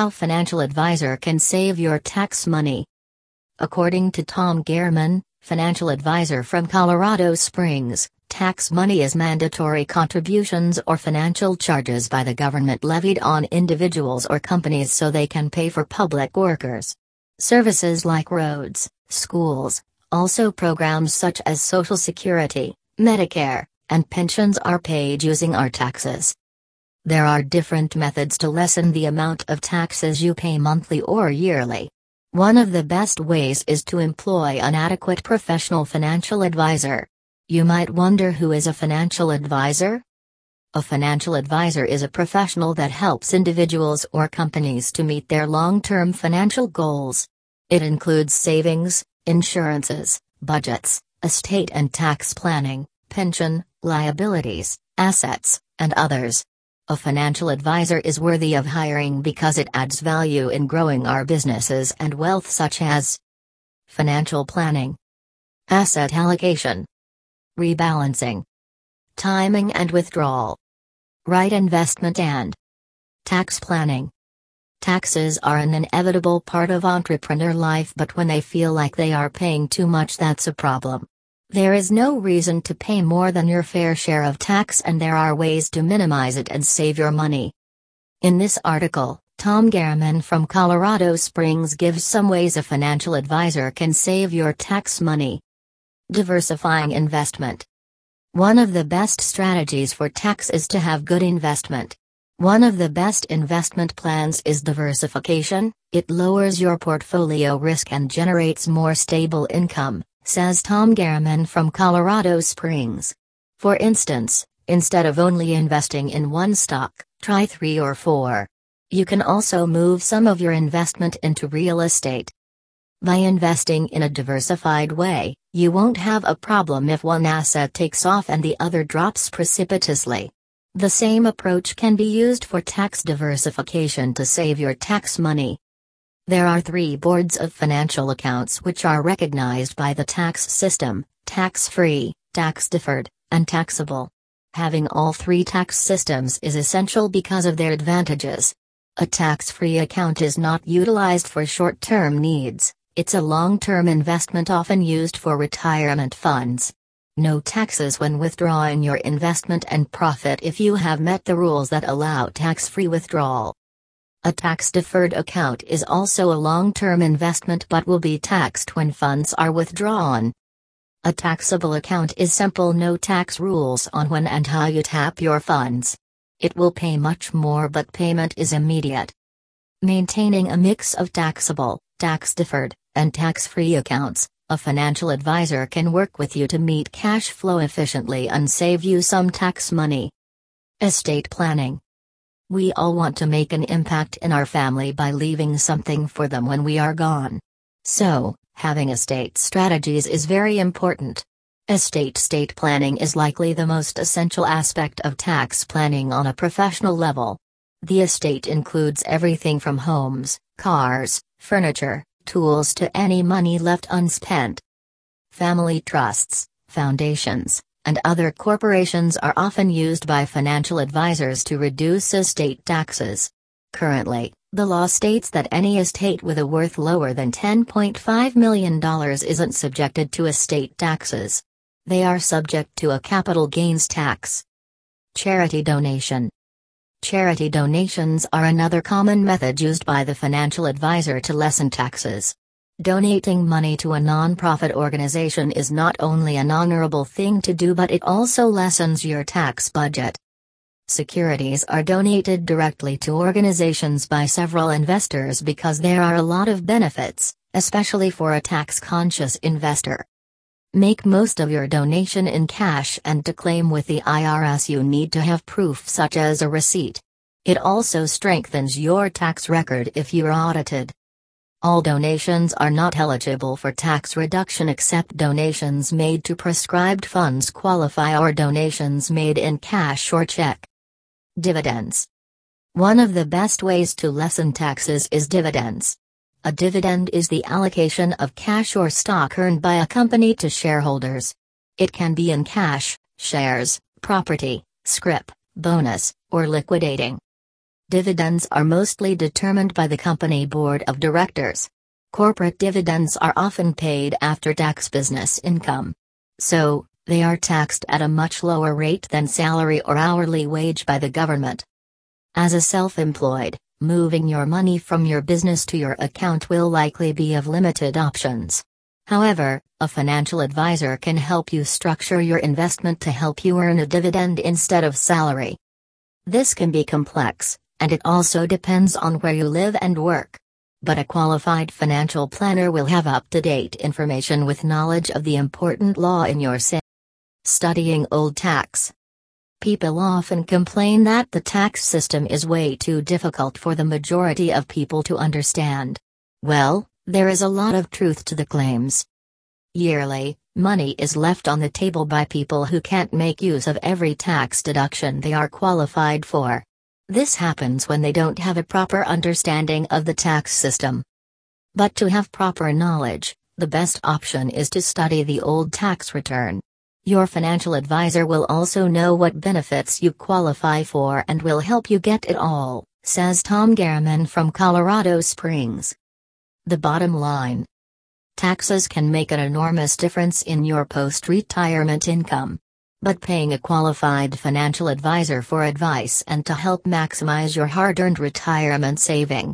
how financial advisor can save your tax money. According to Tom Gehrmann, financial advisor from Colorado Springs, tax money is mandatory contributions or financial charges by the government levied on individuals or companies so they can pay for public workers. Services like roads, schools, also programs such as Social Security, Medicare, and pensions are paid using our taxes. There are different methods to lessen the amount of taxes you pay monthly or yearly. One of the best ways is to employ an adequate professional financial advisor. You might wonder who is a financial advisor? A financial advisor is a professional that helps individuals or companies to meet their long term financial goals. It includes savings, insurances, budgets, estate and tax planning, pension, liabilities, assets, and others. A financial advisor is worthy of hiring because it adds value in growing our businesses and wealth, such as financial planning, asset allocation, rebalancing, timing and withdrawal, right investment, and tax planning. Taxes are an inevitable part of entrepreneur life, but when they feel like they are paying too much, that's a problem. There is no reason to pay more than your fair share of tax, and there are ways to minimize it and save your money. In this article, Tom Gehrmann from Colorado Springs gives some ways a financial advisor can save your tax money. Diversifying investment. One of the best strategies for tax is to have good investment. One of the best investment plans is diversification, it lowers your portfolio risk and generates more stable income, says Tom Gehrmann from Colorado Springs. For instance, instead of only investing in one stock, try three or four. You can also move some of your investment into real estate. By investing in a diversified way, you won't have a problem if one asset takes off and the other drops precipitously. The same approach can be used for tax diversification to save your tax money. There are three boards of financial accounts which are recognized by the tax system tax free, tax deferred, and taxable. Having all three tax systems is essential because of their advantages. A tax free account is not utilized for short term needs, it's a long term investment often used for retirement funds. No taxes when withdrawing your investment and profit if you have met the rules that allow tax free withdrawal. A tax deferred account is also a long term investment but will be taxed when funds are withdrawn. A taxable account is simple, no tax rules on when and how you tap your funds. It will pay much more, but payment is immediate. Maintaining a mix of taxable, tax deferred, and tax free accounts a financial advisor can work with you to meet cash flow efficiently and save you some tax money. Estate planning. We all want to make an impact in our family by leaving something for them when we are gone. So, having estate strategies is very important. Estate state planning is likely the most essential aspect of tax planning on a professional level. The estate includes everything from homes, cars, furniture, tools to any money left unspent. Family trusts, foundations, and other corporations are often used by financial advisors to reduce estate taxes. Currently, the law states that any estate with a worth lower than $10.5 million isn't subjected to estate taxes. They are subject to a capital gains tax. Charity donation. Charity donations are another common method used by the financial advisor to lessen taxes. Donating money to a nonprofit organization is not only an honorable thing to do but it also lessens your tax budget. Securities are donated directly to organizations by several investors because there are a lot of benefits, especially for a tax conscious investor. Make most of your donation in cash and to claim with the IRS you need to have proof such as a receipt. It also strengthens your tax record if you're audited. All donations are not eligible for tax reduction except donations made to prescribed funds qualify or donations made in cash or check. Dividends. One of the best ways to lessen taxes is dividends. A dividend is the allocation of cash or stock earned by a company to shareholders. It can be in cash, shares, property, scrip, bonus, or liquidating. Dividends are mostly determined by the company board of directors. Corporate dividends are often paid after tax business income. So, they are taxed at a much lower rate than salary or hourly wage by the government. As a self employed, moving your money from your business to your account will likely be of limited options. However, a financial advisor can help you structure your investment to help you earn a dividend instead of salary. This can be complex, and it also depends on where you live and work. But a qualified financial planner will have up to date information with knowledge of the important law in your state. Studying old tax. People often complain that the tax system is way too difficult for the majority of people to understand. Well, there is a lot of truth to the claims. Yearly, money is left on the table by people who can't make use of every tax deduction they are qualified for. This happens when they don't have a proper understanding of the tax system. But to have proper knowledge, the best option is to study the old tax return. Your financial advisor will also know what benefits you qualify for and will help you get it all, says Tom Gehrmann from Colorado Springs. The bottom line Taxes can make an enormous difference in your post retirement income. But paying a qualified financial advisor for advice and to help maximize your hard earned retirement saving